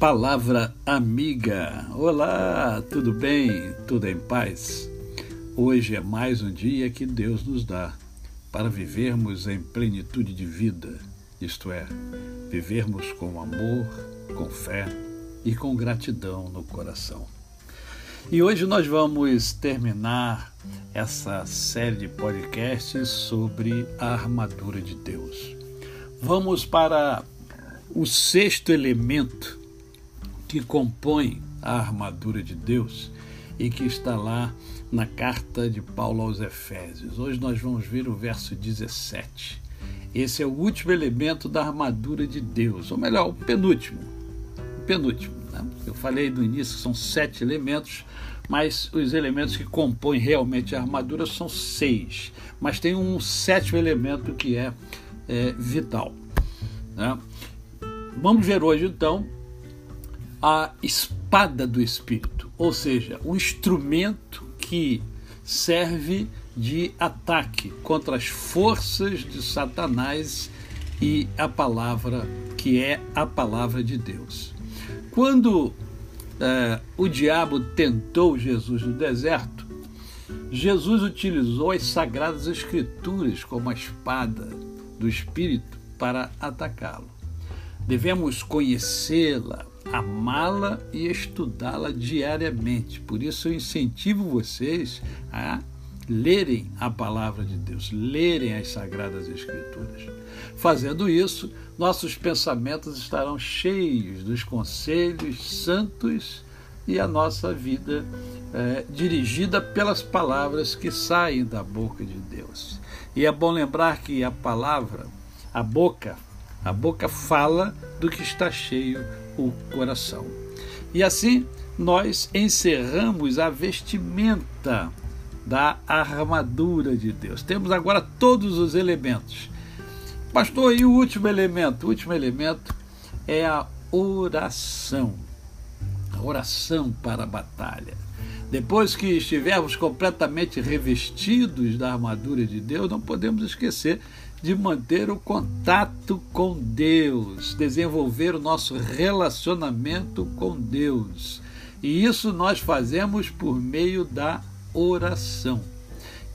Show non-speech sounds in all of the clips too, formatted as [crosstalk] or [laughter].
Palavra amiga. Olá, tudo bem? Tudo em paz? Hoje é mais um dia que Deus nos dá para vivermos em plenitude de vida, isto é, vivermos com amor, com fé e com gratidão no coração. E hoje nós vamos terminar essa série de podcasts sobre a armadura de Deus. Vamos para o sexto elemento que compõe a armadura de Deus e que está lá na carta de Paulo aos Efésios. Hoje nós vamos ver o verso 17. Esse é o último elemento da armadura de Deus, ou melhor, o penúltimo. O penúltimo. Né? Eu falei no início que são sete elementos, mas os elementos que compõem realmente a armadura são seis. Mas tem um sétimo elemento que é é, vital. Né? Vamos ver hoje então a espada do Espírito, ou seja, um instrumento que serve de ataque contra as forças de Satanás e a palavra que é a palavra de Deus. Quando é, o diabo tentou Jesus no deserto, Jesus utilizou as sagradas escrituras como a espada do Espírito para atacá-lo. Devemos conhecê-la, amá-la e estudá-la diariamente. Por isso eu incentivo vocês a lerem a palavra de Deus, lerem as sagradas escrituras. Fazendo isso, nossos pensamentos estarão cheios dos conselhos santos e a nossa vida é, dirigida pelas palavras que saem da boca de Deus. E é bom lembrar que a palavra, a boca, a boca fala do que está cheio o coração. E assim nós encerramos a vestimenta da armadura de Deus. Temos agora todos os elementos. Pastor, e o último elemento? O último elemento é a oração. A oração para a batalha. Depois que estivermos completamente revestidos da armadura de Deus, não podemos esquecer de manter o contato com Deus, desenvolver o nosso relacionamento com Deus. E isso nós fazemos por meio da oração.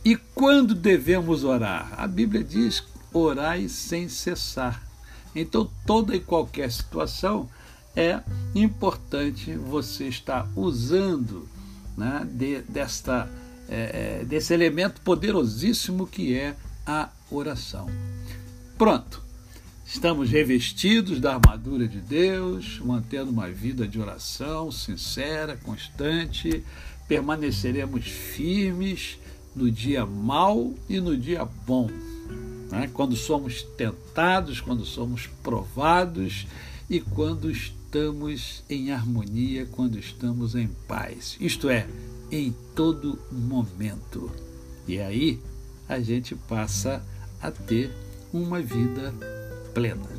E quando devemos orar? A Bíblia diz: orai sem cessar. Então, toda e qualquer situação é importante você estar usando né, de, desta, é, desse elemento poderosíssimo que é a oração. Pronto, estamos revestidos da armadura de Deus, mantendo uma vida de oração sincera, constante, permaneceremos firmes no dia mau e no dia bom. Né? Quando somos tentados, quando somos provados e quando estamos em harmonia, quando estamos em paz. Isto é, em todo momento. E aí a gente passa a ter uma vida plena.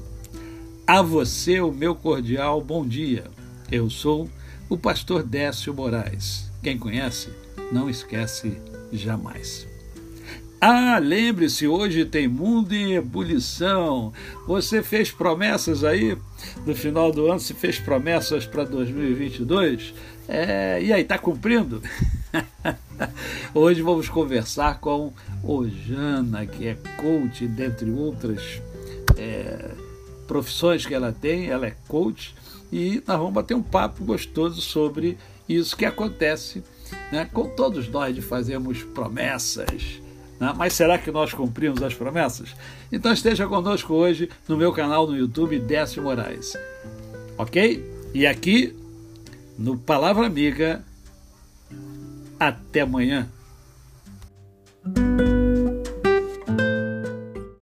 A você, o meu cordial bom dia. Eu sou o pastor Décio Moraes. Quem conhece, não esquece jamais. Ah, lembre-se, hoje tem mundo em ebulição. Você fez promessas aí no final do ano, se fez promessas para 2022? É, e aí, está cumprindo? [laughs] [laughs] hoje vamos conversar com Ojana, que é coach, dentre outras é, profissões que ela tem, ela é coach, e nós vamos bater um papo gostoso sobre isso que acontece né, com todos nós de fazermos promessas né? Mas será que nós cumprimos as promessas? Então esteja conosco hoje no meu canal no YouTube Décio Moraes. Ok? E aqui no Palavra Amiga. Até amanhã.